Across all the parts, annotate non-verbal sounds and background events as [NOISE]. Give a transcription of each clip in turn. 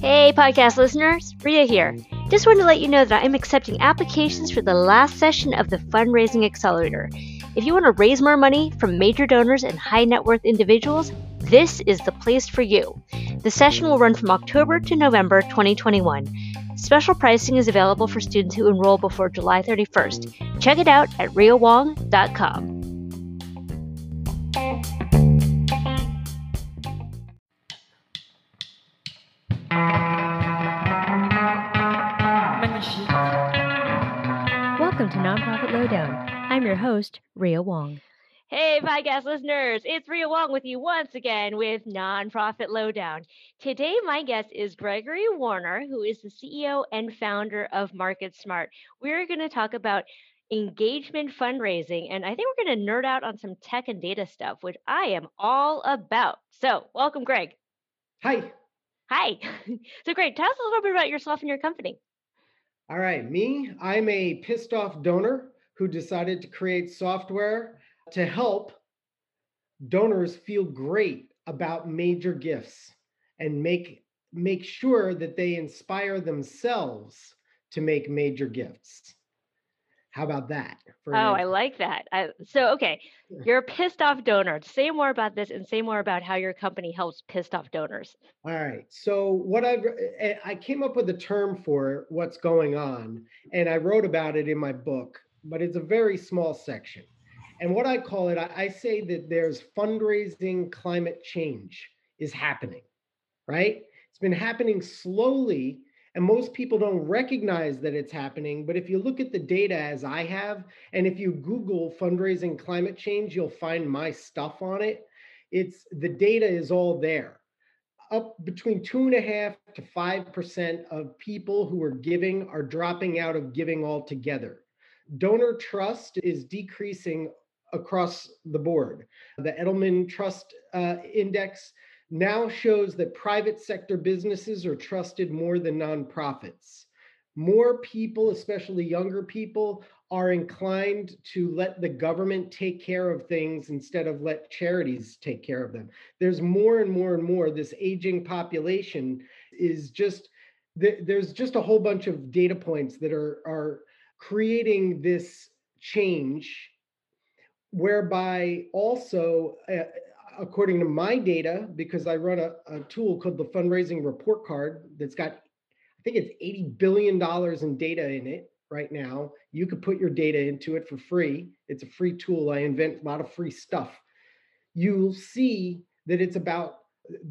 Hey, podcast listeners, Ria here. Just wanted to let you know that I'm accepting applications for the last session of the Fundraising Accelerator. If you want to raise more money from major donors and high net worth individuals, this is the place for you. The session will run from October to November 2021. Special pricing is available for students who enroll before July 31st. Check it out at riawong.com. Nonprofit Lowdown. I'm your host, Ria Wong. Hey, podcast listeners, it's Ria Wong with you once again with Nonprofit Lowdown. Today, my guest is Gregory Warner, who is the CEO and founder of MarketSmart. We're going to talk about engagement fundraising, and I think we're going to nerd out on some tech and data stuff, which I am all about. So, welcome, Greg. Hi. Hi. [LAUGHS] so, Greg, tell us a little bit about yourself and your company. All right, me, I'm a pissed off donor who decided to create software to help donors feel great about major gifts and make make sure that they inspire themselves to make major gifts. How about that? oh, I like that. I, so, okay, you're a pissed off donor. Say more about this and say more about how your company helps pissed off donors. All right. So, what I've eh, I came up with a term for what's going on, and I wrote about it in my book, but it's a very small section. And what I call it, I, I say that there's fundraising climate change is happening, right? It's been happening slowly and most people don't recognize that it's happening. But if you look at the data as I have, and if you Google fundraising climate change, you'll find my stuff on it. It's the data is all there. Up between two and a half to five percent of people who are giving are dropping out of giving altogether. Donor trust is decreasing across the board. The Edelman Trust uh, Index now shows that private sector businesses are trusted more than nonprofits. More people, especially younger people, are inclined to let the government take care of things instead of let charities take care of them. There's more and more and more. This aging population is just there's just a whole bunch of data points that are are creating this change whereby also uh, according to my data, because I run a, a tool called the fundraising report card that's got, I think it's $80 billion in data in it right now. You could put your data into it for free. It's a free tool. I invent a lot of free stuff. You'll see that it's about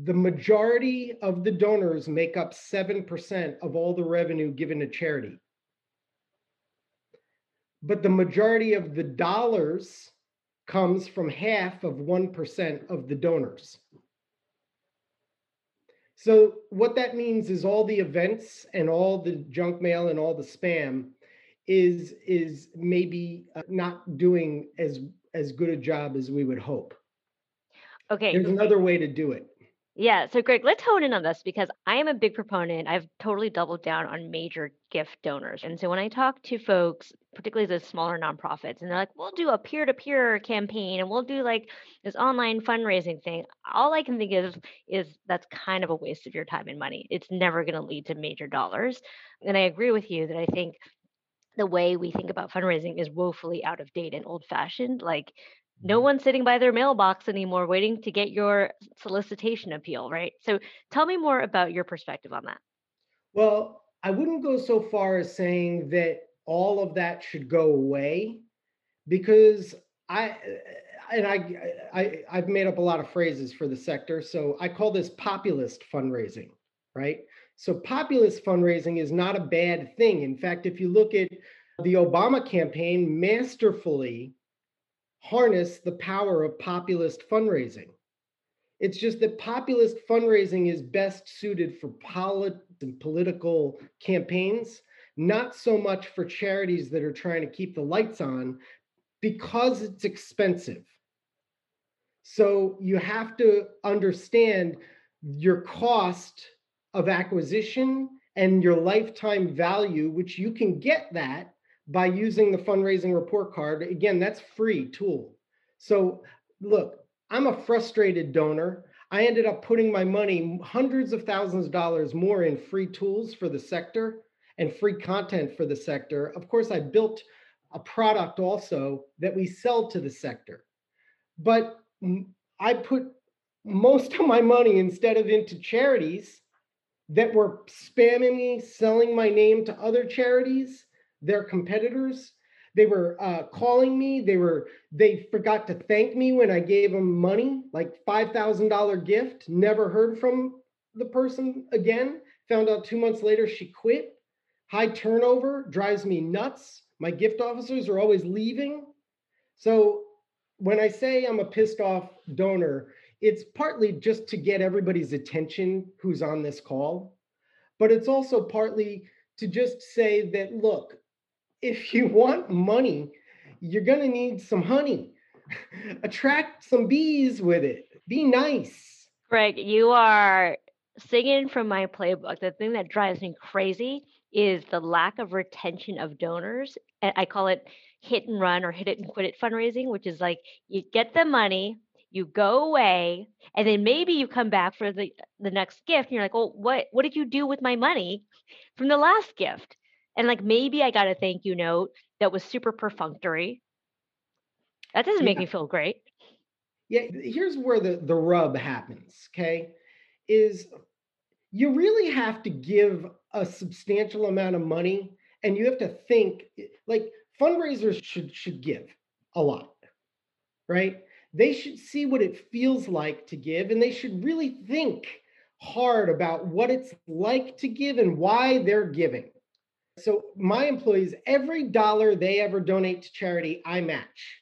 the majority of the donors make up 7% of all the revenue given to charity. But the majority of the dollars comes from half of 1% of the donors. So what that means is all the events and all the junk mail and all the spam is is maybe uh, not doing as as good a job as we would hope. Okay. There's another way to do it. Yeah. So, Greg, let's hone in on this because I am a big proponent. I've totally doubled down on major gift donors. And so, when I talk to folks, particularly the smaller nonprofits, and they're like, we'll do a peer to peer campaign and we'll do like this online fundraising thing, all I can think of is that's kind of a waste of your time and money. It's never going to lead to major dollars. And I agree with you that I think the way we think about fundraising is woefully out of date and old fashioned. Like no one's sitting by their mailbox anymore waiting to get your solicitation appeal, right? So tell me more about your perspective on that. Well, I wouldn't go so far as saying that all of that should go away because I and I, I I've made up a lot of phrases for the sector. So I call this populist fundraising, right? So populist fundraising is not a bad thing. In fact, if you look at the Obama campaign masterfully harness the power of populist fundraising. It's just that populist fundraising is best suited for polit- political campaigns, not so much for charities that are trying to keep the lights on because it's expensive. So you have to understand your cost of acquisition and your lifetime value, which you can get that by using the fundraising report card. Again, that's free tool. So look, I'm a frustrated donor. I ended up putting my money, hundreds of thousands of dollars more in free tools for the sector and free content for the sector. Of course, I built a product also that we sell to the sector. But I put most of my money instead of into charities that were spamming me, selling my name to other charities, their competitors. They were uh, calling me. They were they forgot to thank me when I gave them money, like five thousand dollar gift. Never heard from the person again. Found out two months later she quit. High turnover drives me nuts. My gift officers are always leaving. So when I say I'm a pissed off donor, it's partly just to get everybody's attention who's on this call, but it's also partly to just say that look, if you want money, you're going to need some honey. [LAUGHS] Attract some bees with it. Be nice. Greg, you are singing from my playbook. The thing that drives me crazy is the lack of retention of donors. And I call it hit and run or hit it and quit it fundraising, which is like you get the money, you go away, and then maybe you come back for the the next gift and you're like, "Oh, what what did you do with my money from the last gift?" And like maybe I got a thank you note that was super perfunctory. That doesn't make Yeah. me feel great. Yeah, here's where the the rub happens, okay? Is you really have to give a substantial amount of money and you have to think eh, like fundraisers should should give a lot, right? They should see what it feels like to give and they should really think hard about what it's like to give and why they're giving. So my employees, every dollar they ever donate to charity, I match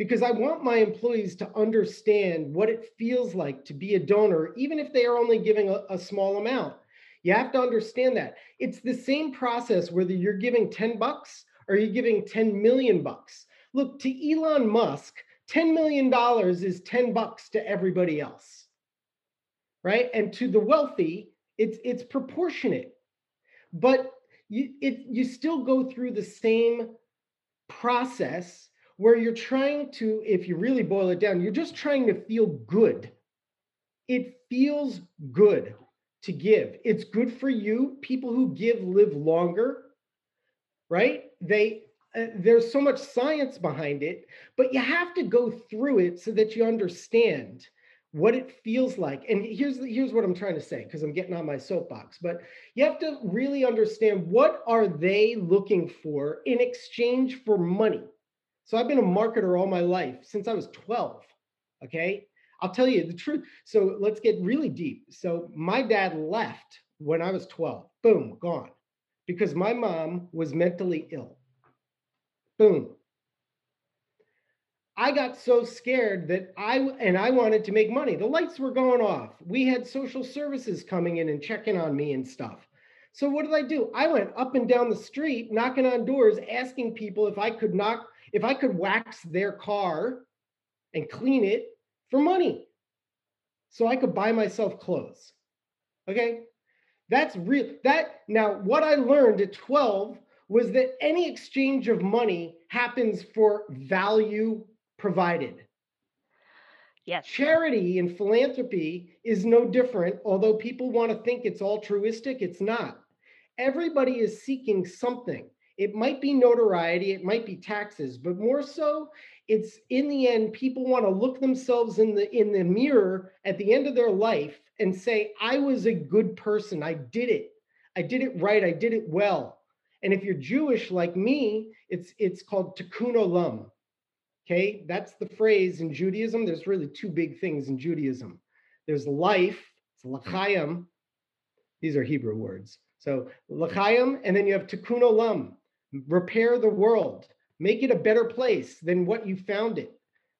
because I want my employees to understand what it feels like to be a donor, even if they are only giving a, a, small amount. You have to understand that. It's the same process whether you're giving 10 bucks or you're giving 10 million bucks. Look, to Elon Musk, $10 million is 10 bucks to everybody else. Right? And to the wealthy, it's it's proportionate. But you it you still go through the same process where you're trying to, if you really boil it down, you're just trying to feel good. It feels good to give. It's good for you. People who give live longer, right? They uh, there's so much science behind it, but you have to go through it so that you understand what it feels like. And here's here's what I'm trying to say because I'm getting on my soapbox, but you have to really understand what are they looking for in exchange for money so I've been a marketer all my life since I was 12. Okay. I'll tell you the truth. So let's get really deep. So my dad left when I was 12. Boom, gone. Because my mom was mentally ill. Boom. I got so scared that I and I wanted to make money. The lights were going off. We had social services coming in and checking on me and stuff. So what did I do? I went up and down the street knocking on doors asking people if I could knock if I could wax their car and clean it for money so I could buy myself clothes. Okay? That's real. That now, what I learned at 12 was that any exchange of money happens for value provided. Yes. Charity and philanthropy is no different, although people want to think it's altruistic, it's not. Everybody is seeking something. It might be notoriety, it might be taxes, but more so, it's in the end, people want to look themselves in the in the mirror at the end of their life and say, I was a good person. I did it. I did it right. I did it well. And if you're Jewish like me, it's it's called tikkun olam. Okay, that's the phrase in Judaism. There's really two big things in Judaism. There's life, it's l'chaim. These are Hebrew words. So l'chaim, and then you have tikkun olam repair the world, make it a better place than what you found it,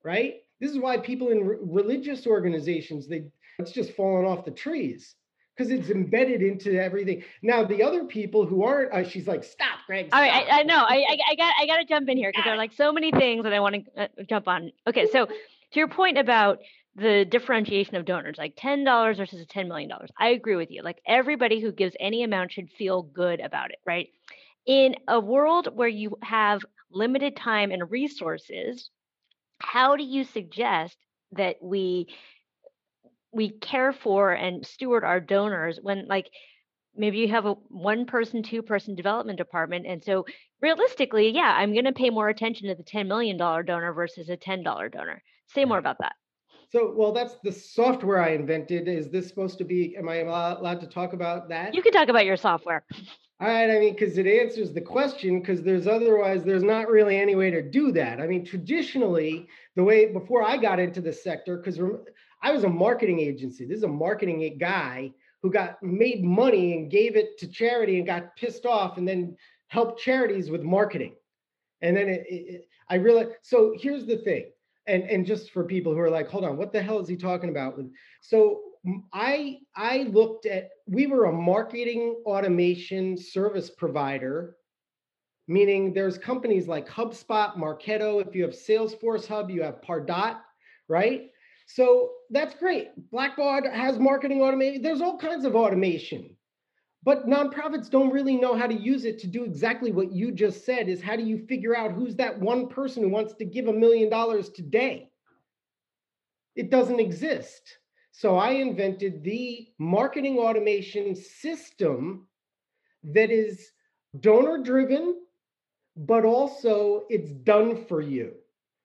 right? This is why people in re- religious organizations, they it's just falling off the trees because it's embedded into everything. Now, the other people who aren't, uh, she's like, stop, Greg. All right. I, I know. I, I I got I got to jump in here because there are like so many things that I want to uh, jump on. Okay, so to your point about the differentiation of donors, like ten dollars versus ten million dollars, I agree with you. Like everybody who gives any amount should feel good about it, right? In a world where you have limited time and resources, how do you suggest that we we care for and steward our donors when like maybe you have a one person two person development department and so realistically yeah i'm going to pay more attention to the $10 million donor versus a $10 donor. Say more about that. So well that's the software i invented. Is this supposed to be am i allowed to talk about that? You can talk about your software. [LAUGHS] All right i mean because it answers the question because there's otherwise there's not really any way to do that. I mean traditionally the way before i got into the sector because I was a marketing agency. This is a marketing guy who got made money and gave it to charity and got pissed off and then helped charities with marketing. And then it, it, I realized. So here's the thing, and and just for people who are like, hold on, what the hell is he talking about? So I I looked at we were a marketing automation service provider meaning there's companies like HubSpot, Marketo. If you have Salesforce Hub, you have Pardot, right? So that's great. Blackbaud has marketing automation. There's all kinds of automation. But nonprofits don't really know how to use it to do exactly what you just said is how do you figure out who's that one person who wants to give a million dollars today? It doesn't exist. So I invented the marketing automation system that is donor driven, but also it's done for you.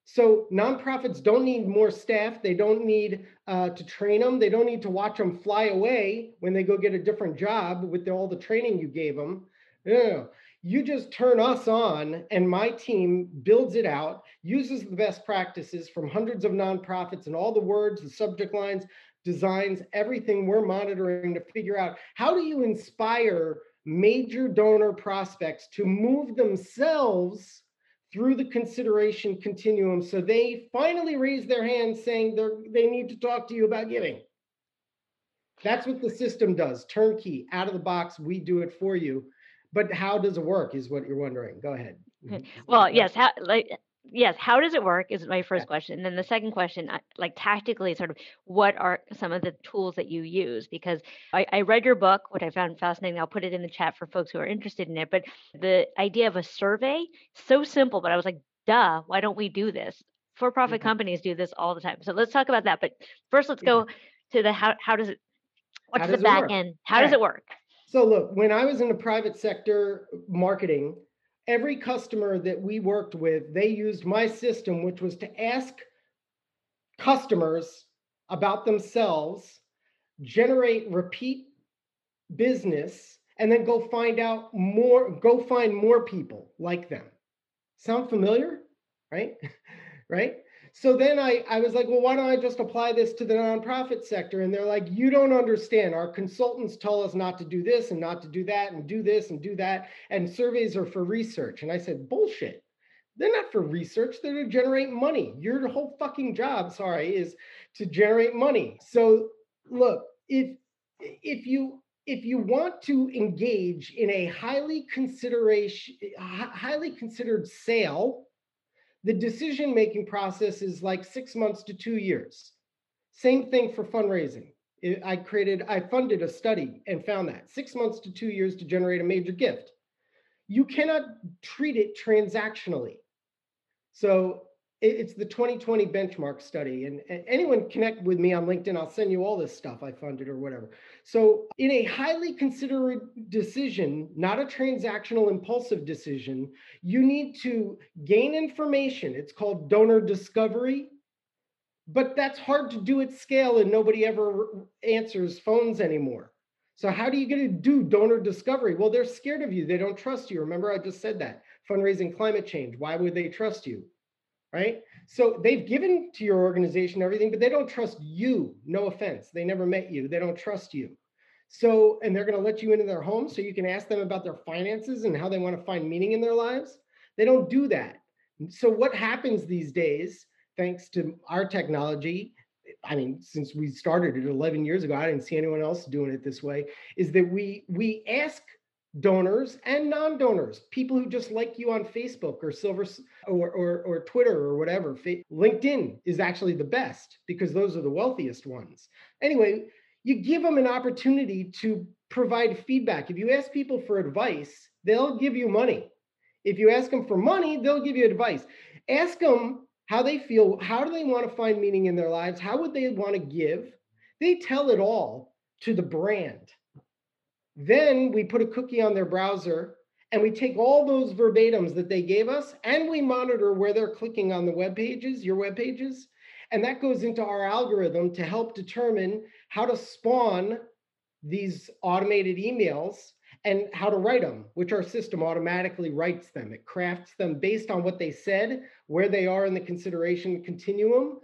So nonprofits don't need more staff. They don't need uh, to train them. They don't need to watch them fly away when they go get a different job with the, all the training you gave them. No, you just turn us on, and my team builds it out, uses the best practices from hundreds of nonprofits and all the words, the subject lines, designs, everything we're monitoring to figure out how do you inspire major donor prospects to move themselves through the consideration continuum. So they finally raise their hand saying they they need to talk to you about giving. That's what the system does. Turnkey, out of the box, we do it for you. But how does it work is what you're wondering. Go ahead. Mm-hmm. Well, yes, how, like yes, how does it work is my first question. And then the second question, like tactically, sort of what are some of the tools that you use? Because I, I, read your book, which I found fascinating. I'll put it in the chat for folks who are interested in it. But the idea of a survey, so simple, but I was like, duh, why don't we do this? For profit mm-hmm. companies do this all the time. So let's talk about that. But first, let's go to the how, how does it, what's the back end? How all does right. it work? So look, when I was in the private sector marketing, every customer that we worked with, they used my system, which was to ask customers about themselves, generate repeat business, and then go find out more, go find more people like them. Sound familiar? Right? [LAUGHS] right? So then I, I was like, well, why don't I just apply this to the nonprofit sector? And they're like, you don't understand. Our consultants tell us not to do this and not to do that and do this and do that. And surveys are for research. And I said, bullshit. They're not for research, they're to generate money. Your whole fucking job, sorry, is to generate money. So look, if if you if you want to engage in a highly consideration highly considered sale the decision making process is like six months to two years. Same thing for fundraising. I created, I funded a study and found that six months to two years to generate a major gift. You cannot treat it transactionally. So it's the 2020 benchmark study. And, anyone connect with me on linkedin i'll send you all this stuff i funded or whatever. So in a highly considered decision not a transactional impulsive decision you need to gain information. It's called donor discovery. But that's hard to do at scale and nobody ever answers phones anymore. So how do you get to do donor discovery? Well they're scared of you. They don't trust you. Remember i just said that. Fundraising climate change. Why would they trust you right? So they've given to your organization everything, but they don't trust you. No offense. They never met you. They don't trust you. So, and they're going to let you into their home so you can ask them about their finances and how they want to find meaning in their lives. They don't do that. So, what happens these days, thanks to our technology, I mean, since we started it 11 years ago, I didn't see anyone else doing it this way, is that we we ask donors and non-donors, people who just like you on Facebook or Silver or, or, or Twitter or whatever. LinkedIn is actually the best because those are the wealthiest ones. Anyway, you give them an opportunity to provide feedback. If you ask people for advice, they'll give you money. If you ask them for money, they'll give you advice. Ask them how they feel, how do they want to find meaning in their lives, how would they want to give. They tell it all to the brand. Then we put a cookie on their browser and we take all those verbatims that they gave us and we monitor where they're clicking on the web pages, your web pages. And that goes into our algorithm to help determine how to spawn these automated emails and how to write them, which our system automatically writes them. It crafts them based on what they said, where they are in the consideration continuum,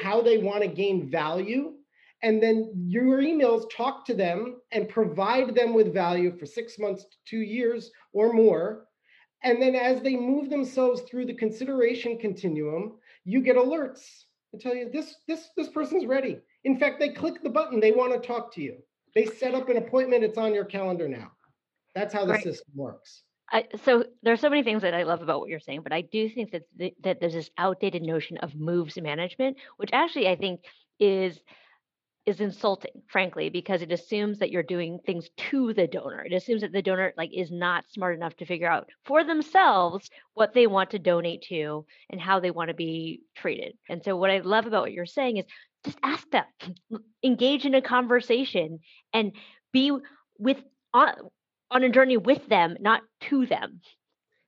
how they want to gain value. And then your emails talk to them and provide them with value for six months to two years or more. And then as they move themselves through the consideration continuum, you get alerts and tell you this, this, this person's ready. In fact, they click the button, they want to talk to you. They set up an appointment, it's on your calendar now. That's how the Right. system works. I, so there's so many things that I love about what you're saying, but I do think that th- that there's this outdated notion of moves management, which actually I think is is insulting, frankly, because it assumes that you're doing things to the donor. It assumes that the donor like is not smart enough to figure out for themselves what they want to donate to and how they want to be treated. And so what I love about what you're saying is just ask them, [SNIFFS] engage in a conversation and be with on, on a journey with them, not to them.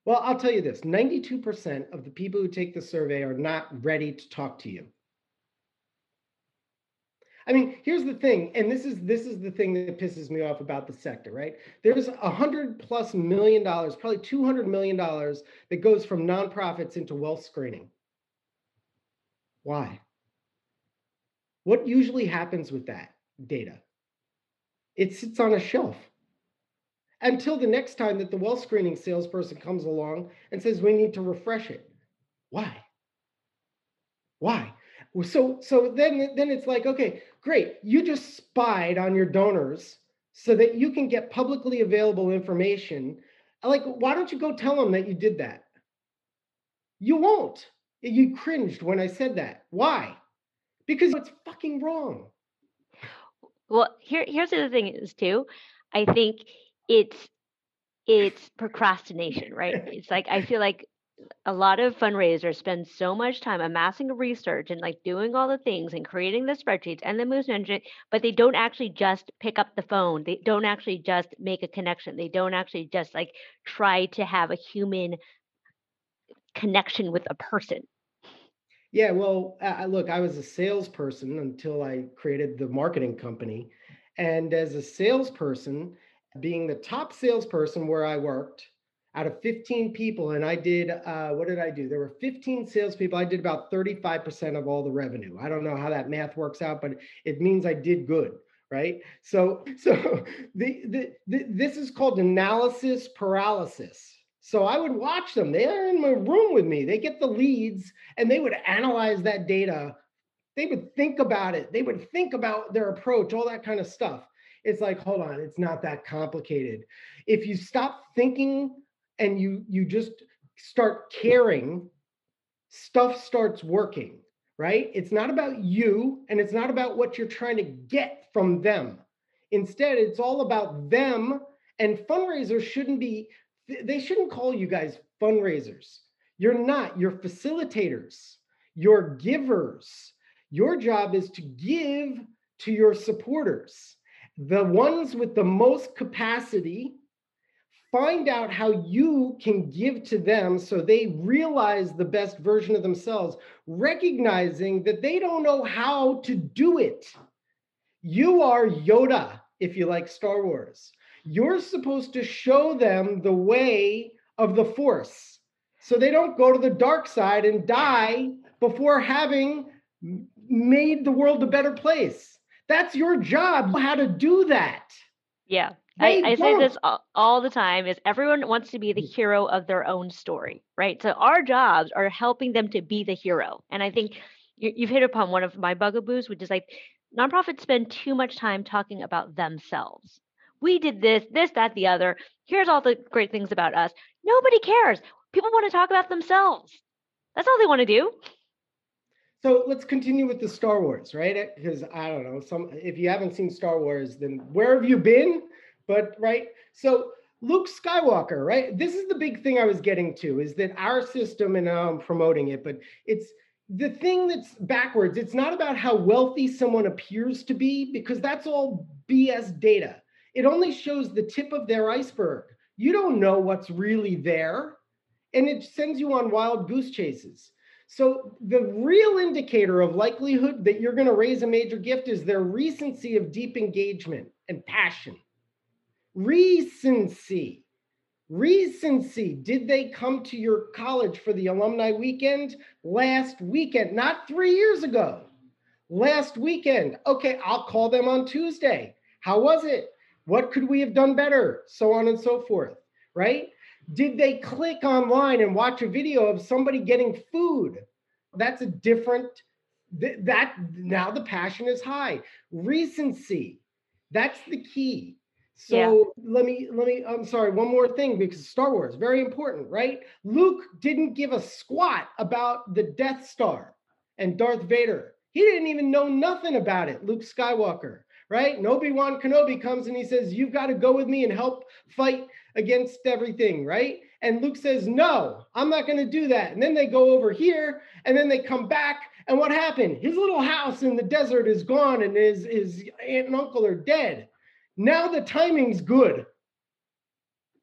Well, I'll tell you this 92% of the people who take the survey are not ready to talk to you. I mean, here's the thing, and this is this is the thing that pisses me off about the sector, right? There's a hundred plus million dollars, probably two hundred million dollars that goes from nonprofits into wealth screening. Why? What usually happens with that data? It sits on a shelf until the next time that the wealth screening salesperson comes along and says we need to refresh it. Why? Why? So so then then it's like okay, great. You just spied on your donors so that you can get publicly available information. Like why don't you go tell them that you did that? You won't. You cringed when I said that. Why? Because it's fucking wrong. Well, here here's the thing is too. I think it's it's procrastination, right? It's like I feel like a lot of fundraisers spend so much time amassing research and like doing all the things and creating the spreadsheets and the moves management, but they don't actually just pick up the phone. They don't actually just make a connection. They don't actually just like try to have a human connection with a person. Yeah, well, uh, look, I was a salesperson until I created the marketing company. And as a salesperson, being the top salesperson where I worked, out of 15 people, and I did, uh, what did I do? There were 15 salespeople. I did about 35% of all the revenue. I don't know how that math works out, but it means I did good, right? So, [LAUGHS] so the, the, the this is called analysis paralysis. So I would watch them. They're in my room with me. They get the leads and they would analyze that data. They would think about it. They would think about their approach, all that kind of stuff. It's like, hold on, it's not that complicated. If you stop thinking and you you just start caring stuff starts working right? It's not about you and it's not about what you're trying to get from them. Instead it's all about them and fundraisers shouldn't be they shouldn't call you guys fundraisers. You're not. You're facilitators. You're givers. Your job is to give to your supporters. The ones with the most capacity find out how you can give to them so they realize the best version of themselves, recognizing that they don't know how to do it. You are Yoda, if you like Star Wars. You're supposed to show them the way of the Force so they don't go to the dark side and die before having made the world a better place. That's your job, how to do that. Yeah. I, I say this all, all, the time is everyone wants to be the hero of their own story right? So our jobs are helping them to be the hero. And i think you, you've hit upon one of my bugaboos which is like nonprofits spend too much time talking about themselves. We did this this that the other. Here's all the great things about us. Nobody cares. People want to talk about themselves. That's all they want to do. So let's continue with the Star Wars, right? Because I don't know, some if you haven't seen Star Wars, then where have you been? But right, so Luke Skywalker, right? This is the big thing I was getting to is that our system, and now I'm promoting it, but it's the thing that's backwards, it's not about how wealthy someone appears to be, because that's all BS data. It only shows the tip of their iceberg. You don't know what's really there, and it sends you on wild goose chases. So, the real indicator of likelihood that you're going to raise a major gift is their recency of deep engagement and passion. Recency. Recency. Did they come to your college for the alumni weekend last weekend? Not three years ago. Last weekend. Okay, I'll call them on Tuesday. How was it? What could we have done better? So on and so forth, right? Did they click online and watch a video of somebody getting food? That's a different, that now the passion is high. Recency. That's the key. So yeah. let me let me I'm sorry, one more thing because Star Wars very important, right? Luke didn't give a squat about the Death Star and Darth Vader. He didn't even know nothing about it, Luke Skywalker, right? And Obi-Wan Kenobi comes and he says, "You've got to go with me and help fight against everything," right? And Luke says, "No, I'm not going to do that." And then they go over here and then they come back and what happened? His little house in the desert is gone and his his aunt and uncle are dead now the timing's good.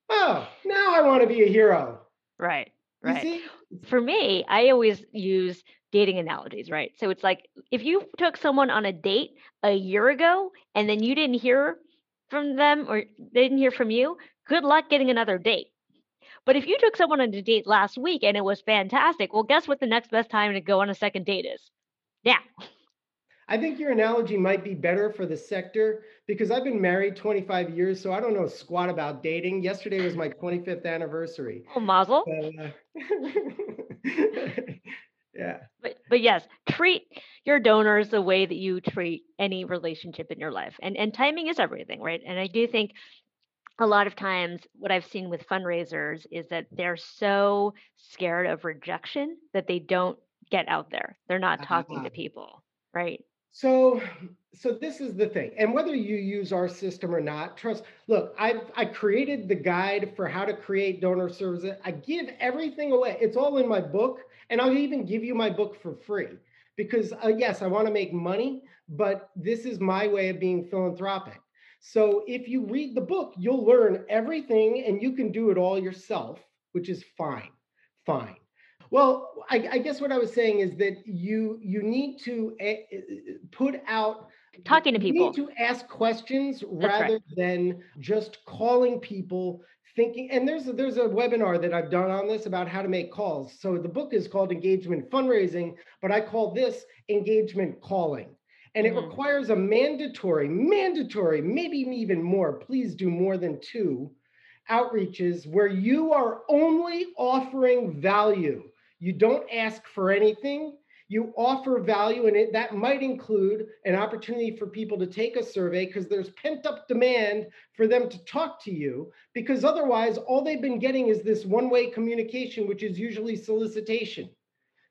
Oh, now I want to be a hero. Right. Right. For me, I always use dating analogies, right? So it's like if you took someone on a date a year ago and then you didn't hear from them or they didn't hear from you, good luck getting another date. But if you took someone on a date last week and it was fantastic, well, guess what the next best time to go on a second date is? Yeah. I think your analogy might be better for the sector because I've been married 25 years, so I don't know squat about dating. Yesterday was my 25th anniversary. Oh, mazel. uh, [LAUGHS] yeah. But but yes, treat your donors the way that you treat any relationship in your life. And and timing is everything, right? And I do think a lot of times what I've seen with fundraisers is that they're so scared of rejection that they don't get out there. They're not talking to people, right? So, so this is the thing, and whether you use our system or not, trust. Look, I've I created the guide for how to create donor services. I give everything away. It's all in my book, and I'll even give you my book for free because uh, yes, I want to make money, but this is my way of being philanthropic. So if you read the book, you'll learn everything, and you can do it all yourself, which is fine, fine. Well, I, I, guess what I was saying is that you you need to a, put out talking to people. need to ask questions That's rather right. than just calling people thinking and there's a, there's a webinar that I've done on this about how to make calls. So the book is called Engagement Fundraising, but I call this engagement calling. And it mm-hmm. requires a mandatory, mandatory, maybe even more, please do more than two outreaches where you are only offering value you don't ask for anything. You offer value, and it, that might include an opportunity for people to take a survey because there's pent up demand for them to talk to you. Because otherwise, all they've been getting is this one way communication, which is usually solicitation.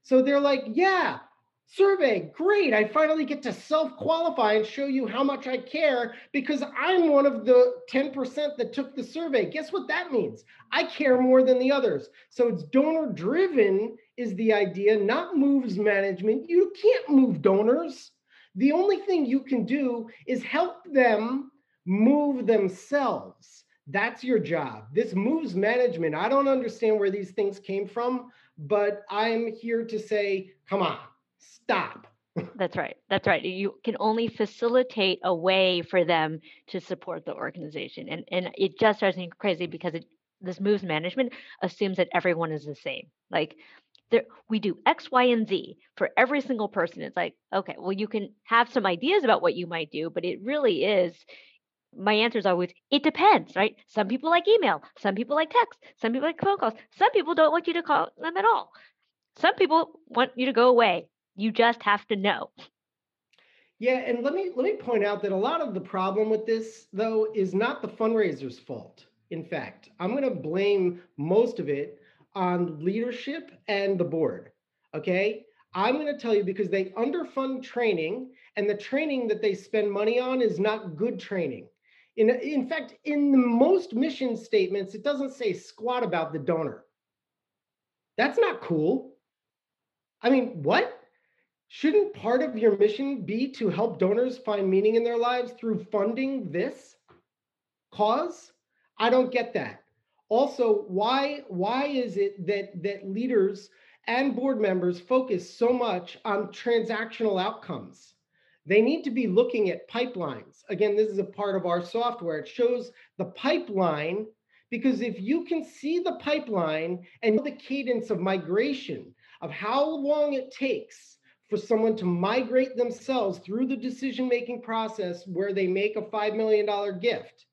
So they're like, yeah, survey, great. I finally get to self qualify and show you how much I care because I'm one of the 10% that took the survey. Guess what that means? I care more than the others. So it's donor driven is the idea, not moves management. You can't move donors. The only thing you can do is help them move themselves. That's your job. This moves management. I don't understand where these things came from, but I'm here to say, come on stop. [LAUGHS] That's right. That's right. You can only facilitate a way for them to support the organization. And and it just drives me crazy because it this moves management assumes that everyone is the same. Like there, we do X, Y, and Z for every single person. It's like, okay, well, you can have some ideas about what you might do, but it really is my answer is always it depends, right? Some people like email, some people like text, some people like phone calls, some people don't want you to call them at all. Some people want you to go away. You just have to know. Yeah, and let me let me point out that a lot of the problem with this though is not the fundraiser's fault. In fact, I'm going to blame most of it on leadership and the board. Okay? I'm going to tell you because they underfund training and the training that they spend money on is not good training. In, in fact, in the most mission statements, it doesn't say squat about the donor. That's not cool. I mean, what? Shouldn't part of your mission be to help donors find meaning in their lives through funding this cause? I don't get that. Also, why why is it that that leaders and board members focus so much on transactional outcomes? They need to be looking at pipelines. Again, this is a part of our software. It shows the pipeline because if you can see the pipeline and the cadence of migration of how long it takes for someone to migrate themselves through the decision making process where they make a $5 million gift.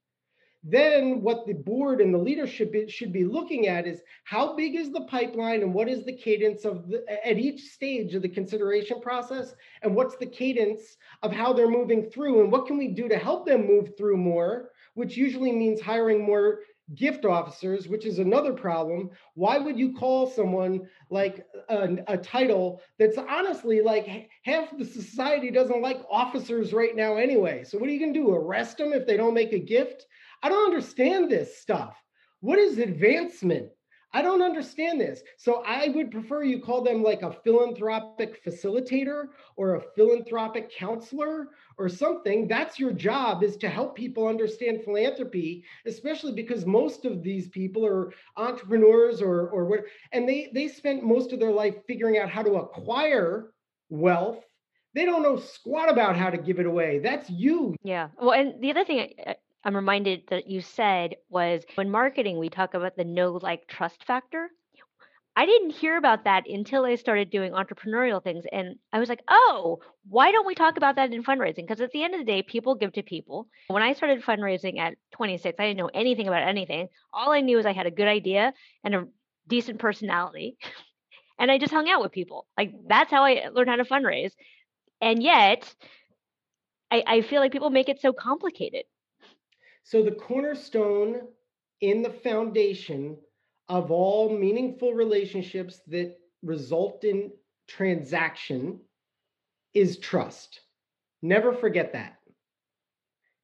Then, what the board and the leadership should be looking at is how big is the pipeline and what is the cadence of the, at each stage of the consideration process, and what's the cadence of how they're moving through, and what can we do to help them move through more, which usually means hiring more gift officers, which is another problem. Why would you call someone like a, a, title that's honestly like half the society doesn't like officers right now anyway? So, what are you going to do? Arrest them if they don't make a gift? I don't understand this stuff. What is advancement? I don't understand this. So I would prefer you call them like a philanthropic facilitator or a philanthropic counselor or something. That's your job is to help people understand philanthropy, especially because most of these people are entrepreneurs or or what and they they spent most of their life figuring out how to acquire wealth. They don't know squat about how to give it away. That's you. Yeah. Well, and the other thing I'm reminded that you said was when marketing, we talk about the no like trust factor. I didn't hear about that until I started doing entrepreneurial things. And I was like, oh, why don't we talk about that in fundraising? Because at the end of the day, people give to people. When I started fundraising at 26, I didn't know anything about anything. All I knew was I had a good idea and a decent personality. [LAUGHS] and I just hung out with people. Like that's how I learned how to fundraise. And yet, I, I feel like people make it so complicated. So the cornerstone in the foundation of all meaningful relationships that result in transaction is trust. Never forget that.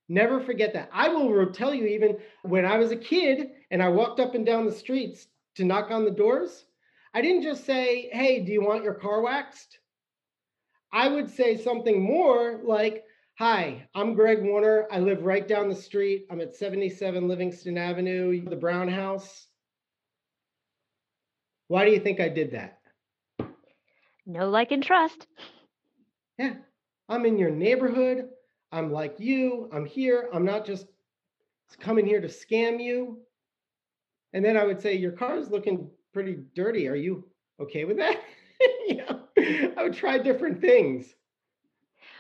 Never forget that. I will tell you, even when I was a kid and I walked up and down the streets to knock on the doors, I didn't just say, Hey, do you want your car waxed? I would say something more like, Hi, I'm Greg Warner. I live right down the street. I'm at 77 Livingston Avenue, the Brown House. Why do you think I did that? No, like, and trust. Yeah, I'm in your neighborhood. I'm like you. I'm here. I'm not just coming here to scam you. And then I would say, Your car is looking pretty dirty. Are you okay with that? [LAUGHS] you know, I would try different things.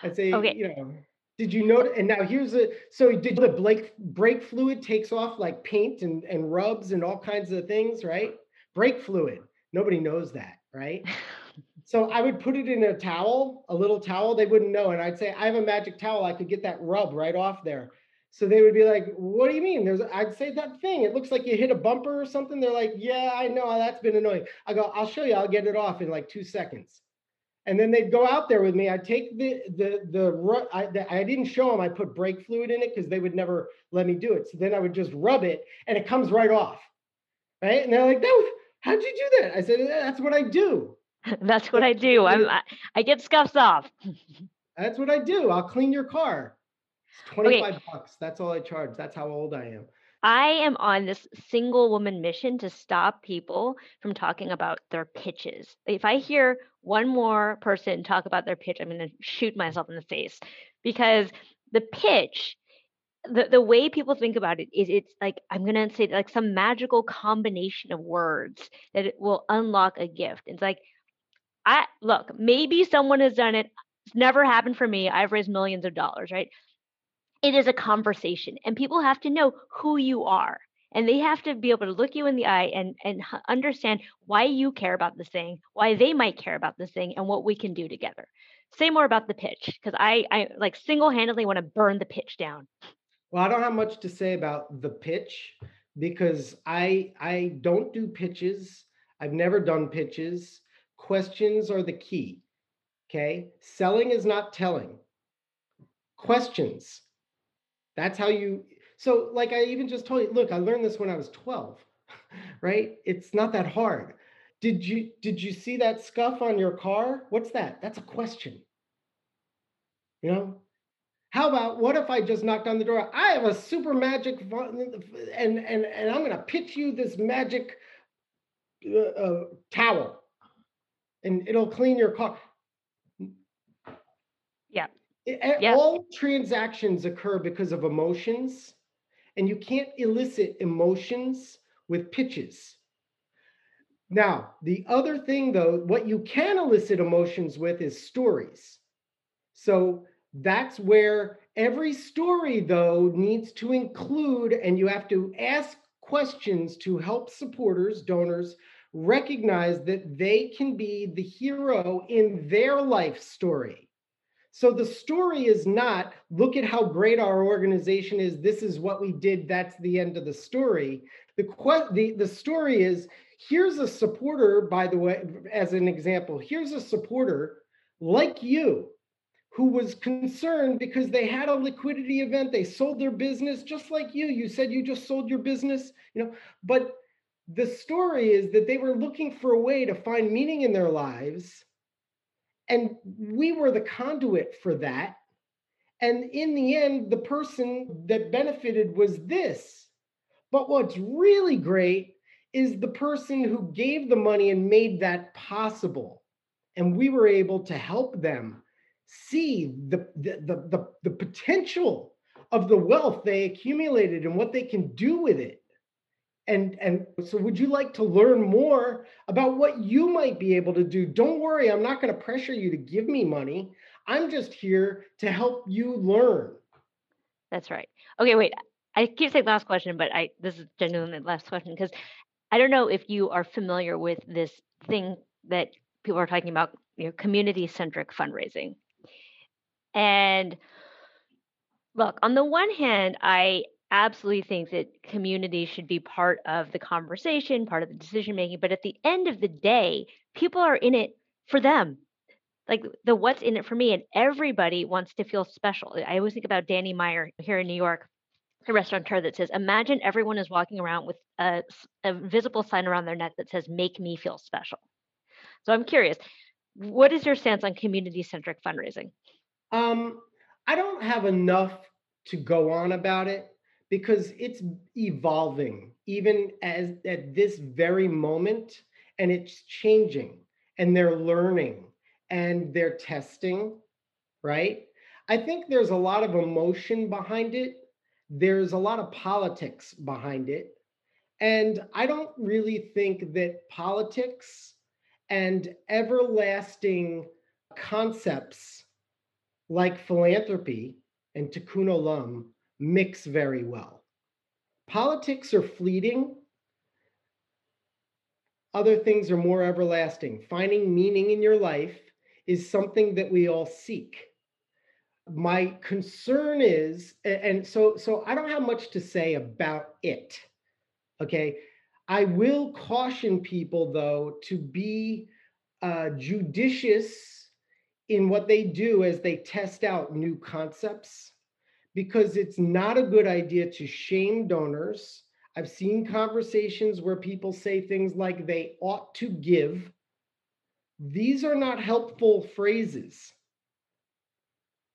I'd say, okay. you know, did you notice? And now here's a so did the brake brake fluid takes off like paint and, and rubs and all kinds of things, right? Brake fluid. Nobody knows that, right? [LAUGHS] so I would put it in a towel, a little towel, they wouldn't know. And I'd say, I have a magic towel, I could get that rub right off there. So they would be like, "What do you mean?" There's, I'd say that thing. It looks like you hit a bumper or something. They're like, "Yeah, I know. That's been annoying." I go, "I'll show you. I'll get it off in like two seconds." And then they'd go out there with me. I'd take the the the I, the, I didn't show them. I put brake fluid in it because they would never let me do it. So then I would just rub it, and it comes right off, right? And they're like, "That how'd you do that?" I said, "That's what I do." [LAUGHS] That's what I do. I'm I, I get scuffs off. [LAUGHS] That's what I do. I'll clean your car. It's 25 okay. bucks. That's all I charge. That's how old I am. I am on this single woman mission to stop people from talking about their pitches. If I hear one more person talk about their pitch, I'm going to shoot myself in the face. Because the pitch the, the way people think about it is it's like i'm going to say like some magical combination of words that it will unlock a gift. It's like i look maybe someone has done it. It's never happened for me. I've raised millions of dollars right it is a conversation and people have to know who you are and they have to be able to look you in the eye and and understand why you care about this thing why they might care about this thing and what we can do together. Say more about the pitch because i i like single-handedly want to burn the pitch down. Well i don't have much to say about the pitch because i i don't do pitches. I've never done pitches. Questions are the key okay? Selling is not telling. Questions that's how you. So, like I even just told you, look, I learned this when I was 12, [LAUGHS] right? It's not that hard. did you did you see that scuff on your car? What's that? That's a question. You know? How about what if I just knocked on the door? I have a super magic and and and I'm to pitch you this magic uh, uh, towel and it'll clean your car. Yeah. Yeah. All transactions occur because of emotions, and you can't elicit emotions with pitches. Now, the other thing though, what you can elicit emotions with is stories. So that's where every story though needs to include, and you have to ask questions to help supporters, donors recognize that they can be the hero in their life story. So the story is not, look at how great our organization is. This is what we did. That's the end of the story. The, the, the story is here's a supporter, by the way, as an example, here's a supporter like you who was concerned because they had a liquidity event. They sold their business just like you. You said you just sold your business, you know, but the story is that they were looking for a way to find meaning in their lives. And we were the conduit for that. And in the end, the person that benefited was this. But what's really great is the person who gave the money and made that possible. And we were able to help them see the, the, the, the, the potential of the wealth they accumulated and what they can do with it. And, and so would you like to learn more about what you might be able to do? Don't worry, I'm not going to pressure you to give me money. I'm just here to help you learn. That's right. Okay, wait. I keep saying last question, but I this is genuinely the last question because I don't know if you are familiar with this thing that people are talking about, you know, community-centric fundraising. And look, on the one hand, I absolutely think that community should be part of the conversation, part of the decision making, but at the end of the day, people are in it for them. Like the what's in it for me, and everybody wants to feel special. I always think about Danny Meyer here in New York, a restaurateur that says, Imagine everyone is walking around with a visible sign around their neck that says, Make me feel special. So I'm curious, what is your stance on community centric fundraising? Um, I don't have enough to go on about it because it's evolving even as at this very moment and it's changing and they're learning and they're testing, right? I think there's a lot of emotion behind it. There's a lot of politics behind it. And I don't really think that politics and everlasting concepts like philanthropy and tikkun olam mix very well. Politics are fleeting. Other things are more everlasting. Finding meaning in your life is something that we all seek. My concern is, and so so I don't have much to say about it. Okay. I will caution people though to be uh, judicious in what they do as they test out new concepts because it's not a good idea to shame donors. I've seen conversations where people say things like they ought to give. These are not helpful phrases.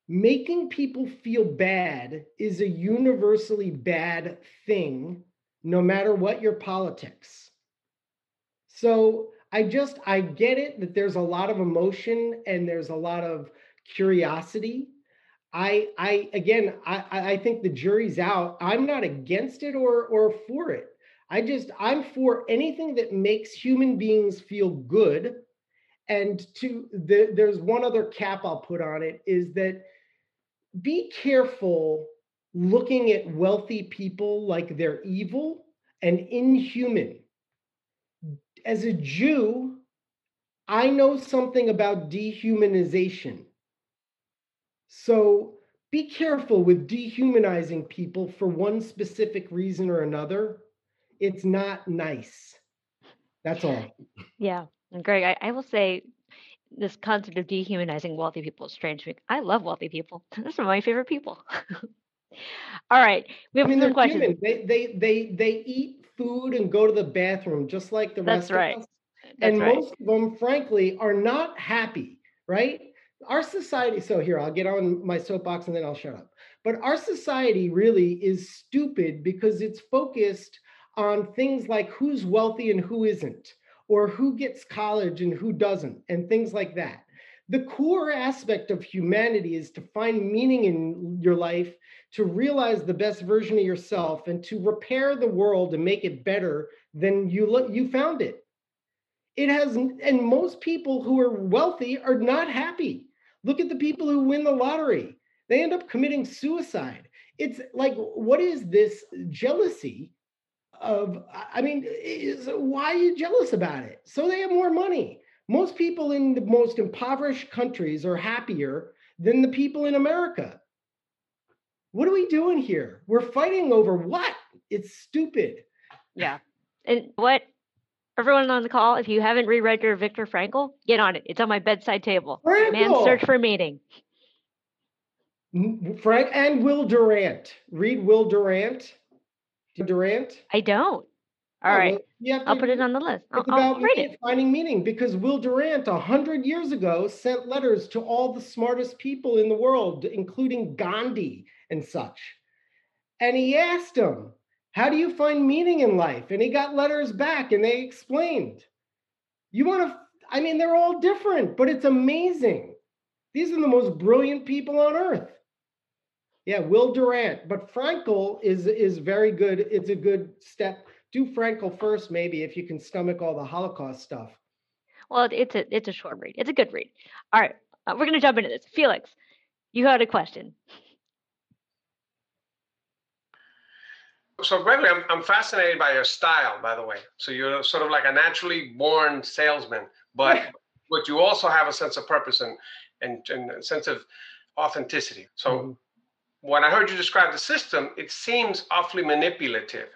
Making people feel bad is a universally bad thing, no matter what your politics. So I just, I get it that there's a lot of emotion and there's a lot of curiosity. I, I again, I, I think the jury's out. I'm not against it or or for it. I just, I'm for anything that makes human beings feel good. And to the, there's one other cap I'll put on it is that be careful looking at wealthy people like they're evil and inhuman. As a Jew, I know something about dehumanization. So be careful with dehumanizing people for one specific reason or another. It's not nice. That's all. Yeah. And Greg, I, I will say this concept of dehumanizing wealthy people is strange to me. I love wealthy people. They're some of my favorite people. [LAUGHS] All right. We I have mean, some questions. human. They they they they eat food and go to the bathroom just like the That's rest right. of us. That's and right. most of them, frankly, are not happy, right? Our society, so here, I'll get on my soapbox and then I'll shut up. But our society really is stupid because it's focused on things like who's wealthy and who isn't, or who gets college and who doesn't, and things like that. The core aspect of humanity is to find meaning in your life, to realize the best version of yourself, and to repair the world and make it better than you you found it. It has, and most people who are wealthy are not happy. Look at the people who win the lottery. They end up committing suicide. It's like, what is this jealousy of? I mean, is, why are you jealous about it? So they have more money. Most people in the most impoverished countries are happier than the people in America. What are we doing here? We're fighting over what? It's stupid. Yeah. And what everyone on the call, if you haven't reread your Viktor Frankl, get on it. It's on my bedside table. Frankl. Man's Search for Meaning. Frank and Will Durant. Read Will Durant. Durant. I don't. Oh, all Oh, right. well, you have I'll put it on the list. I'll, I'll read it. finding meaning because Will Durant, a hundred years ago, sent letters to all the smartest people in the world, including Gandhi and such. And he asked them, How do you find meaning in life? And he got letters back and they explained. You want to, I mean, they're all different, but it's amazing. These are the most brilliant people on earth. Yeah, Will Durant, but Frankl is is very good. It's a good step. Do Frankl first, maybe, if you can stomach all the Holocaust stuff. Well, it's a it's a short read. It's a good read. All right, uh, we're gonna jump into this. Felix, you had a question. So, Gregory, I'm, I'm fascinated by your style, by the way. So, you're sort of like a naturally born salesman, but but you also have a sense of purpose and and, and a sense of authenticity. So, Mhm. when I heard you describe the system, it seems awfully manipulative.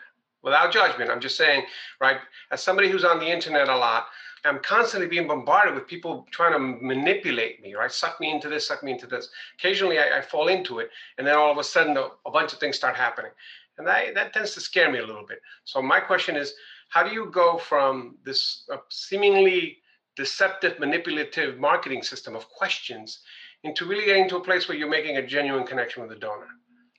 Without judgment, I'm just saying, right? As somebody who's on the internet a lot, I'm constantly being bombarded with people trying to manipulate me, right? Suck me into this, suck me into this. Occasionally, I, I fall into it, and then all of a sudden, a, a bunch of things start happening, and that that tends to scare me a little bit. So my question is, how do you go from this uh, seemingly deceptive, manipulative marketing system of questions into really getting to a place where you're making a genuine connection with the donor?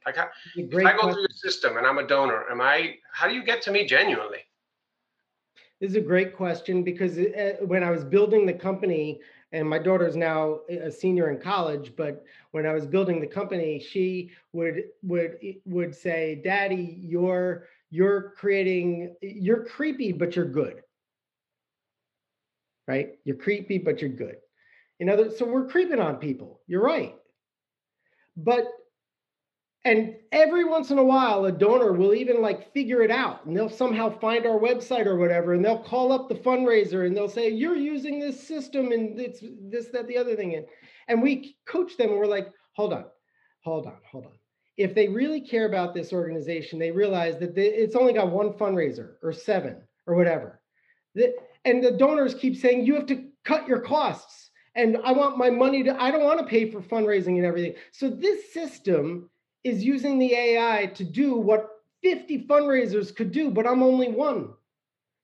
Like, how, if I go question. through your system and I'm a donor, am I? How do you get to me genuinely? This is a great question because uh, when I was building the company, and my daughter's now a senior in college, but when I was building the company, she would would eh, would say, "Daddy, you're you're creating you're creepy, but you're good." Right? You're creepy, but you're good. In other, so we're creeping on people. You're right, but and every once in a while, a donor will even like figure it out and they'll somehow find our website or whatever, and they'll call up the fundraiser and they'll say, You're using this system and it's this, that, the other thing. And, and we coach them and we're like, Hold on, hold on, hold on. If they really care about this organization, they realize that they, it's only got one fundraiser or seven or whatever. The- and the donors keep saying, You have to cut your costs. And I want my money to, I don't want to pay for fundraising and everything. So this system is using the AI to do what 50 fundraisers could do, but I'm only one.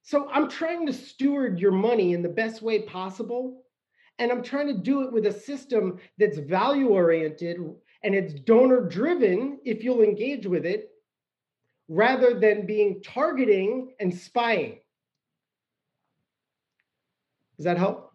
So I'm trying to steward your money in the best way possible. And I'm trying to do it with a system that's value oriented and it's donor driven if you'll engage with it, rather than being targeting and spying. Does that help?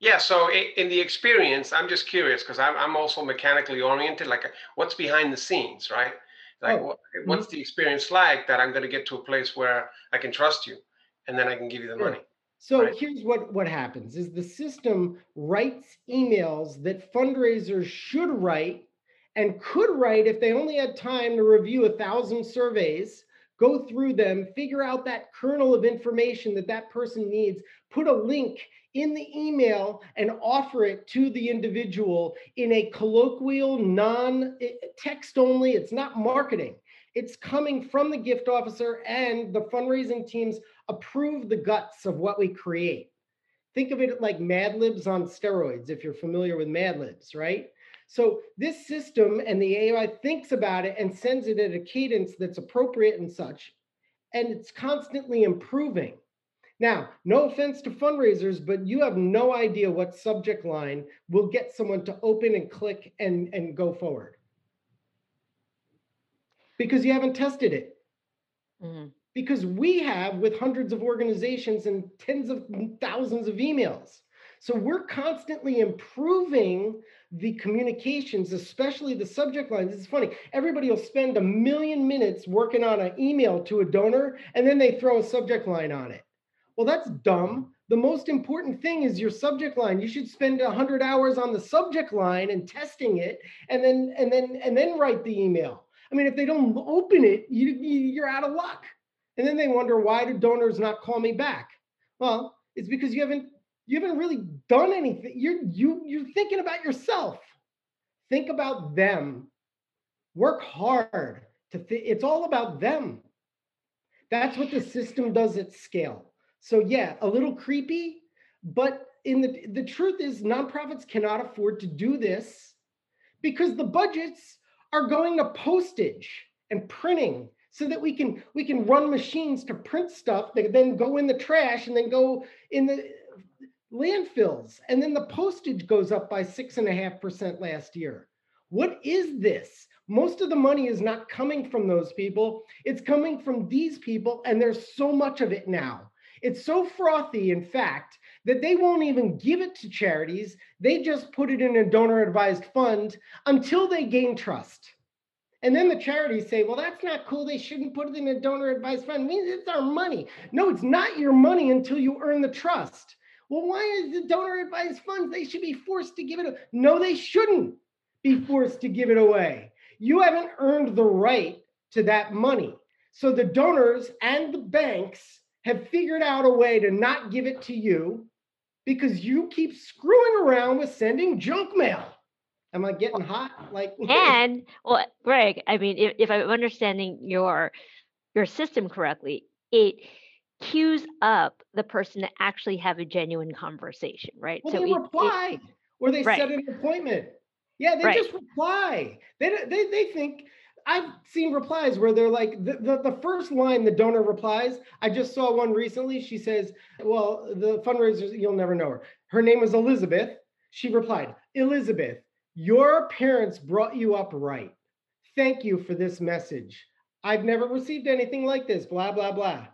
Yeah. So in the experience, I'm just curious because I'm I'm also mechanically oriented. Like, what's behind the scenes, right? Like, Oh, what, mm-hmm. what's the experience like that I'm going to get to a place where I can trust you, and then I can give you the Sure. money. So Right. here's what, what happens is the system writes emails that fundraisers should write and could write if they only had time to review a thousand surveys, go through them, figure out that kernel of information that that person needs, put a link in the email and offer it to the individual in a colloquial, non eh, text only, it's not marketing. It's coming from the gift officer and the fundraising teams approve the guts of what we create. Think of it like Mad Libs on steroids, if you're familiar with Mad Libs, right? So this system and the AI thinks about it and sends it at a cadence that's appropriate and such, and it's constantly improving. Now, no offense to fundraisers, but you have no idea what subject line will get someone to open and click and, and go forward because you haven't tested it. Mm-hmm. Because we have with hundreds of organizations and tens of thousands of emails. So we're constantly improving the communications, especially the subject lines. It's funny. Everybody will spend a million minutes working on an email to a donor, and then they throw a subject line on it. Well, that's dumb. The most important thing is your subject line. You should spend 100 hours on the subject line and testing it, and then and then and then write the email. I mean, if they don't open it, you, you're out of luck. And then they wonder why do donors not call me back? Well, it's because you haven't you haven't really done anything. You're you you're thinking about yourself. Think about them. Work hard to th- it's all about them. That's what the system does at scale. So yeah, a little creepy, but in the the truth is nonprofits cannot afford to do this because the budgets are going to postage and printing so that we can we can run machines to print stuff that then go in the trash and then go in the landfills and then the postage goes up by six and a half percent last year what is this most of the money is not coming from those people it's coming from these people and there's so much of it now it's so frothy in fact that they won't even give it to charities they just put it in a donor advised fund until they gain trust and then the charities say, well, that's not cool. They shouldn't put it in a donor advised fund. It means it's our money. No, it's not your money until you earn the trust. Well, why is the donor advised funds? They should be forced to give it. No, they shouldn't be forced to give it away. You haven't earned the right to that money. So the donors and the banks have figured out a way to not give it to you because you keep screwing around with sending junk mail. Am I getting hot? Like [LAUGHS] and well, Greg, I mean, if, if I'm understanding your your system correctly, it cues up the person to actually have a genuine conversation, right? Well, so they it, reply it, or they right. set an appointment. Yeah, they right. just reply. They, they they think I've seen replies where they're like the, the, the, first line the donor replies. I just saw one recently. She says, Well, the fundraisers, you'll never know her. Her name is Elizabeth. She replied, Elizabeth, your parents brought you up right. Thank you for this message. I've never received anything like this, blah, blah, blah.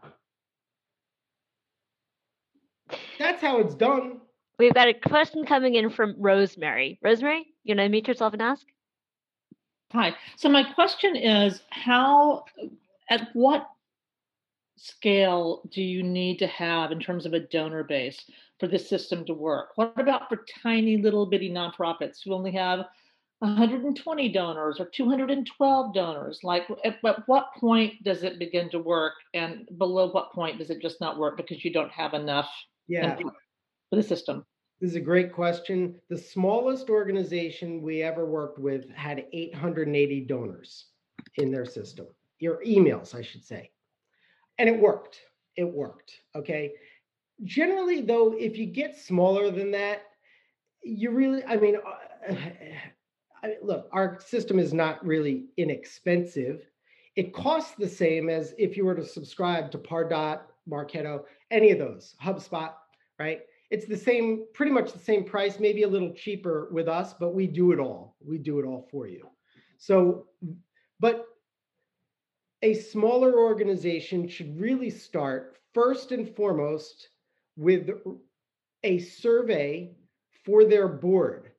That's how it's done. We've got a question coming in from Rosemary. Rosemary, you want to meet yourself and ask? Hi. So my question is how at what scale do you need to have in terms of a donor base for this system to work? What about for tiny little bitty nonprofits who only have 120 donors or 212 donors? Like, at, at what point does it begin to work, and below what point does it just not work because you don't have enough? Yeah. For the system. This is a great question. The smallest organization we ever worked with had 880 donors in their system, your emails, I should say. And it worked. It worked. Okay generally though if you get smaller than that you really i mean [SIGHS] I, look our system is not really inexpensive it costs the same as if you were to subscribe to pardot marketo any of those hubspot right? It's the same pretty much the same price maybe a little cheaper with us but we do it all. We do it all for you. So but a smaller organization should really start first and foremost with a survey for their board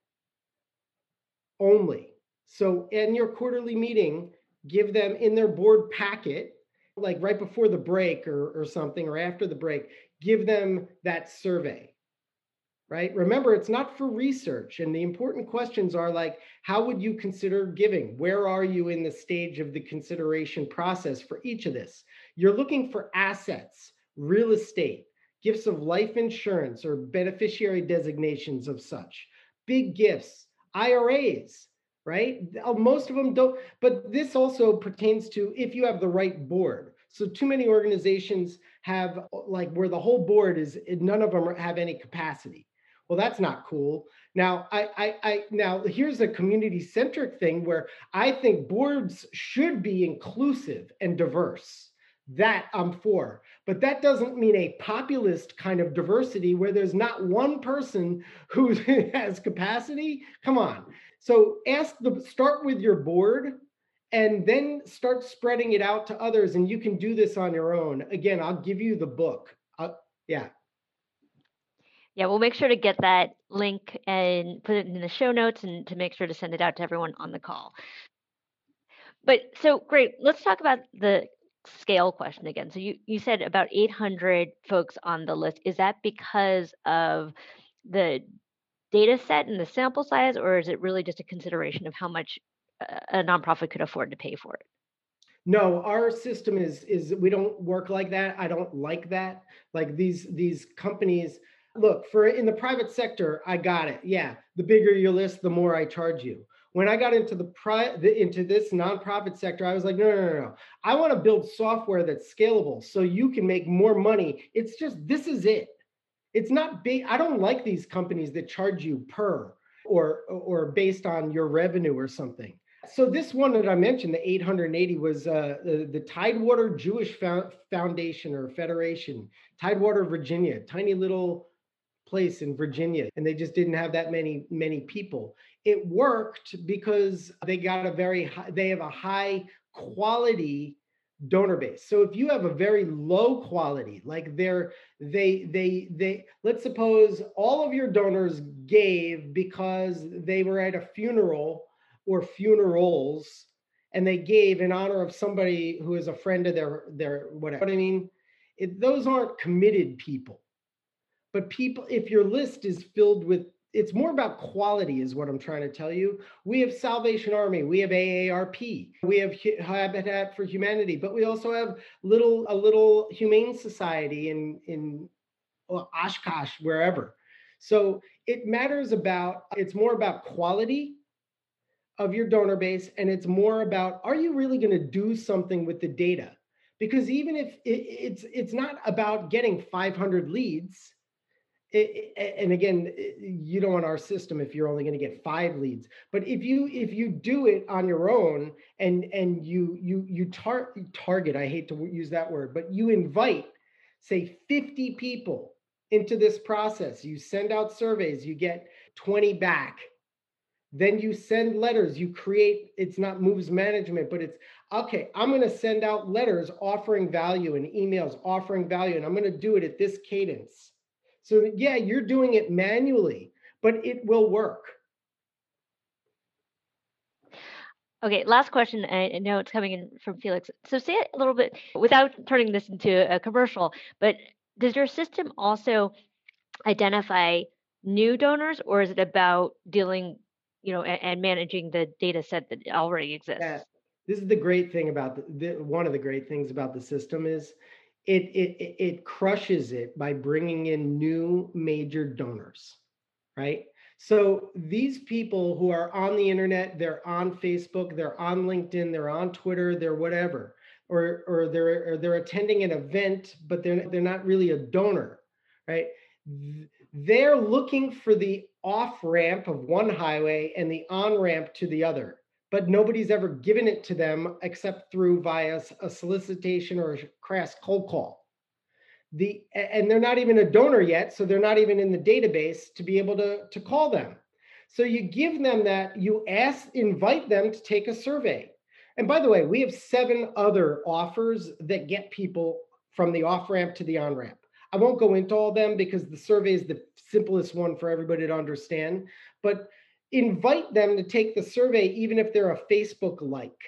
only. So, in your quarterly meeting, give them in their board packet, like right before the break or, or something, or after the break, give them that survey. Right? Remember, it's not for research. And the important questions are like, how would you consider giving? Where are you in the stage of the consideration process for each of this? You're looking for assets, real estate, gifts of life insurance or beneficiary designations of such, big gifts, IRAs, right? Most of them don't, but this also pertains to if you have the right board. So too many organizations have like where the whole board is none of them have any capacity. Well, that's not cool. Now, I, I, I now here's a community centric thing where I think boards should be inclusive and diverse. That I'm for. But that doesn't mean a populist kind of diversity where there's not one person who [LAUGHS] has capacity. Come on. So ask the start with your board and then start spreading it out to others and you can do this on your own. Again, I'll give you the book. Uh, yeah. Yeah, we'll make sure to get that link and put it in the show notes and to make sure to send it out to everyone on the call. But so great. Let's talk about the scale question again. So you, you said about 800 folks on the list. Is that because of the data set and the sample size, or is it really just a consideration of how much a nonprofit could afford to pay for it? No, our system is is we don't work like that. I don't like that. Like these these companies look for in the private sector, I got it. Yeah, the bigger your list, the more I charge you when I got into the, pri- the into this nonprofit sector, I was like, no, no, no, no. I want to build software that's scalable so you can make more money. It's just this is it. It's not big. I don't like these companies that charge you per or or based on your revenue or something. So this one that I mentioned, the 880, was uh, the, the Tidewater Jewish Foundation or Federation, Tidewater, Virginia, tiny little place in Virginia, and they just didn't have that many many people it worked because they got a very high, they have a high quality donor base. So if you have a very low quality, like they're they they they let's suppose all of your donors gave because they were at a funeral or funerals and they gave in honor of somebody who is a friend of their their whatever. But I mean, it, those aren't committed people. But people, if your list is filled with it's more about quality is what i'm trying to tell you we have salvation army we have aarp we have habitat for humanity but we also have little a little humane society in in oshkosh wherever so it matters about it's more about quality of your donor base and it's more about are you really going to do something with the data? Because even if it, it's it's not about getting 500 leads it, and again you don't want our system if you're only going to get five leads but if you if you do it on your own and and you you you tar- target i hate to use that word but you invite say 50 people into this process you send out surveys you get 20 back then you send letters you create it's not moves management but it's okay i'm going to send out letters offering value and emails offering value and i'm going to do it at this cadence so yeah, you're doing it manually, but it will work. Okay, last question. I know it's coming in from Felix. So say it a little bit without turning this into a commercial, but does your system also identify new donors or is it about dealing, you know, and, and managing the data set that already exists? Yeah. This is the great thing about the, the one of the great things about the system is it, it, it crushes it by bringing in new major donors, right? So these people who are on the internet, they're on Facebook, they're on LinkedIn, they're on Twitter, they're whatever, or or they're or they're attending an event, but they're they're not really a donor, right? They're looking for the off ramp of one highway and the on ramp to the other but nobody's ever given it to them except through via a solicitation or a crass cold call. The and they're not even a donor yet, so they're not even in the database to be able to, to call them. So you give them that, you ask, invite them to take a survey. And by the way, we have seven other offers that get people from the off ramp to the on ramp. I won't go into all them because the survey is the simplest one for everybody to understand. But invite them to take the survey even if they're a facebook like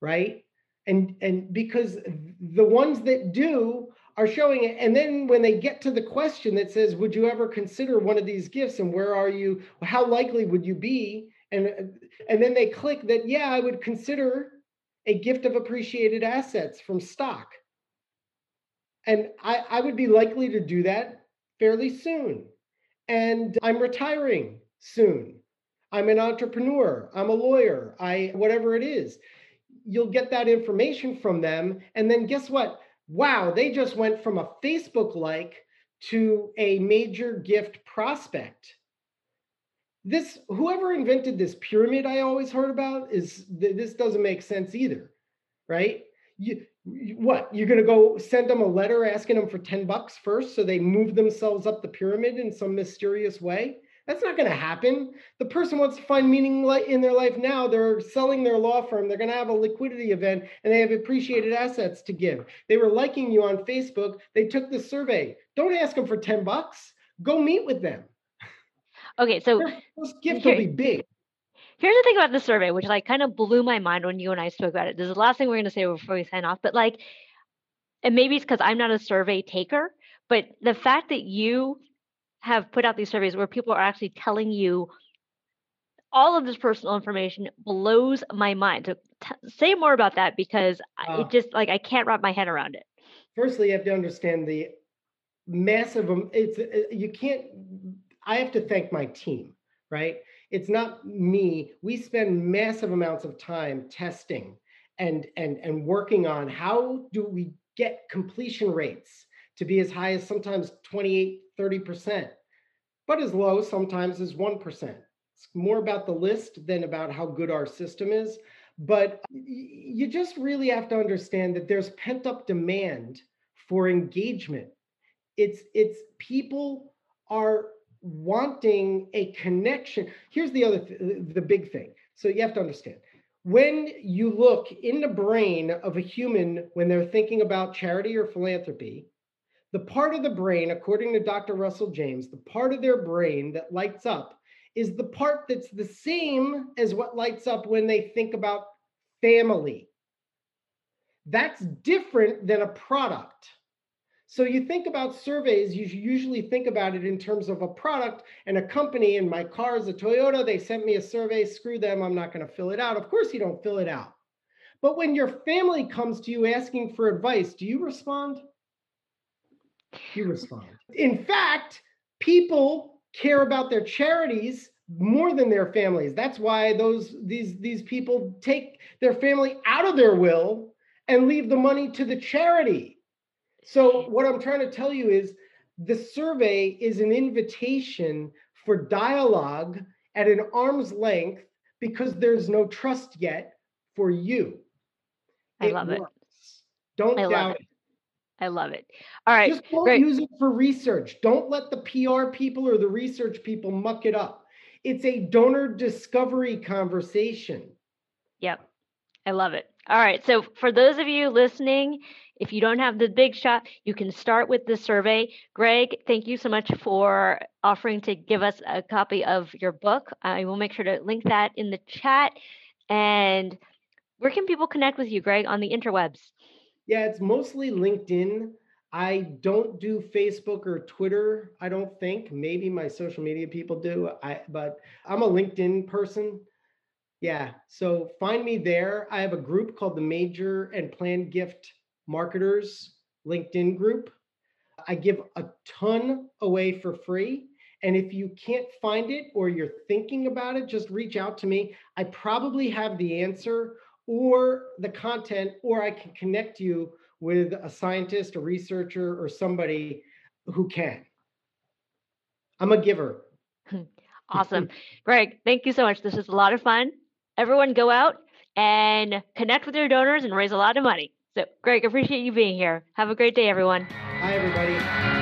right and and because the ones that do are showing it and then when they get to the question that says would you ever consider one of these gifts and where are you how likely would you be and and then they click that yeah i would consider a gift of appreciated assets from stock and i i would be likely to do that fairly soon and i'm retiring soon I'm an entrepreneur, I'm a lawyer, I whatever it is. You'll get that information from them and then guess what? Wow, they just went from a Facebook like to a major gift prospect. This whoever invented this pyramid I always heard about is this doesn't make sense either, right? You What? You're going to go send them a letter asking them for 10 bucks first so they move themselves up the pyramid in some mysterious way? That's not going to happen. The person wants to find meaning in their life now. They're selling their law firm. They're going to have a liquidity event and they have appreciated assets to give. They were liking you on Facebook. They took the survey. Don't ask them for 10 bucks. Go meet with them. Okay, so this gift will be big. Here's the thing about the survey, which like kind of blew my mind when you and I spoke about it. This is the last thing we're going to say before we sign off, but like, and maybe it's because I'm not a survey taker, but the fact that you have put out these surveys where people are actually telling you all of this personal information blows my mind. So t- say more about that because uh, it just like I can't wrap my head around it. Firstly, you have to understand the massive. It's uh, you can't. I have to thank my team, right? It's not me. We spend massive amounts of time testing and and and working on how do we get completion rates to be as high as sometimes 28 30% but as low sometimes as 1%. It's more about the list than about how good our system is. But you just really have to understand that there's pent up demand for engagement. It's it's people are wanting a connection. Here's the other th- the big thing. So you have to understand when you look in the brain of a human when they're thinking about charity or philanthropy, the part of the brain, according to Dr. Russell James, the part of their brain that lights up is the part that's the same as what lights up when they think about family. That's different than a product. So you think about surveys, you usually think about it in terms of a product and a company. And my car is a Toyota. They sent me a survey. Screw them. I'm not going to fill it out. Of course, you don't fill it out. But when your family comes to you asking for advice, do you respond? You respond. In fact, people care about their charities more than their families. That's why those these these people take their family out of their will and leave the money to the charity. So what I'm trying to tell you is the survey is an invitation for dialogue at an arm's length because there's no trust yet for you. I it love works. it. Don't I doubt it. I love it. All right. Just don't great. use it for research. Don't let the PR people or the research people muck it up. It's a donor discovery conversation. Yep. I love it. All right. So, for those of you listening, if you don't have the big shot, you can start with the survey. Greg, thank you so much for offering to give us a copy of your book. I will make sure to link that in the chat. And where can people connect with you, Greg, on the interwebs? Yeah, it's mostly LinkedIn. I don't do Facebook or Twitter. I don't think. Maybe my social media people do. I but I'm a LinkedIn person. Yeah. So find me there. I have a group called the Major and Planned Gift Marketers LinkedIn group. I give a ton away for free. And if you can't find it or you're thinking about it, just reach out to me. I probably have the answer or the content, or I can connect you with a scientist, a researcher, or somebody who can. I'm a giver. [LAUGHS] awesome. Greg, thank you so much. This is a lot of fun. Everyone go out and connect with your donors and raise a lot of money. So, Greg, appreciate you being here. Have a great day, everyone. Hi, everybody.